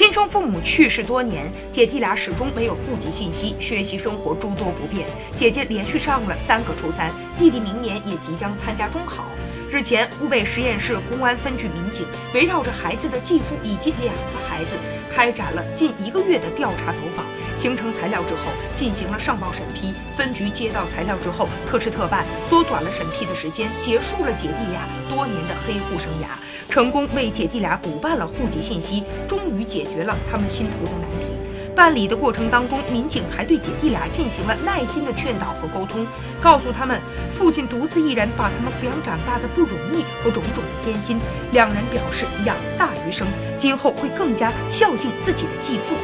亲生父母去世多年，姐弟俩始终没有户籍信息，学习生活诸多不便。姐姐连续上了三个初三，弟弟明年也即将参加中考。日前，湖北十堰市公安分局民警围绕着孩子的继父以及两个孩子，开展了近一个月的调查走访，形成材料之后，进行了上报审批。分局接到材料之后，特事特办，缩短了审批的时间，结束了姐弟俩多年的黑户生涯。成功为姐弟俩补办了户籍信息，终于解决了他们心头的难题。办理的过程当中，民警还对姐弟俩进行了耐心的劝导和沟通，告诉他们父亲独自一人把他们抚养长大的不容易和种种的艰辛。两人表示养大于生，今后会更加孝敬自己的继父。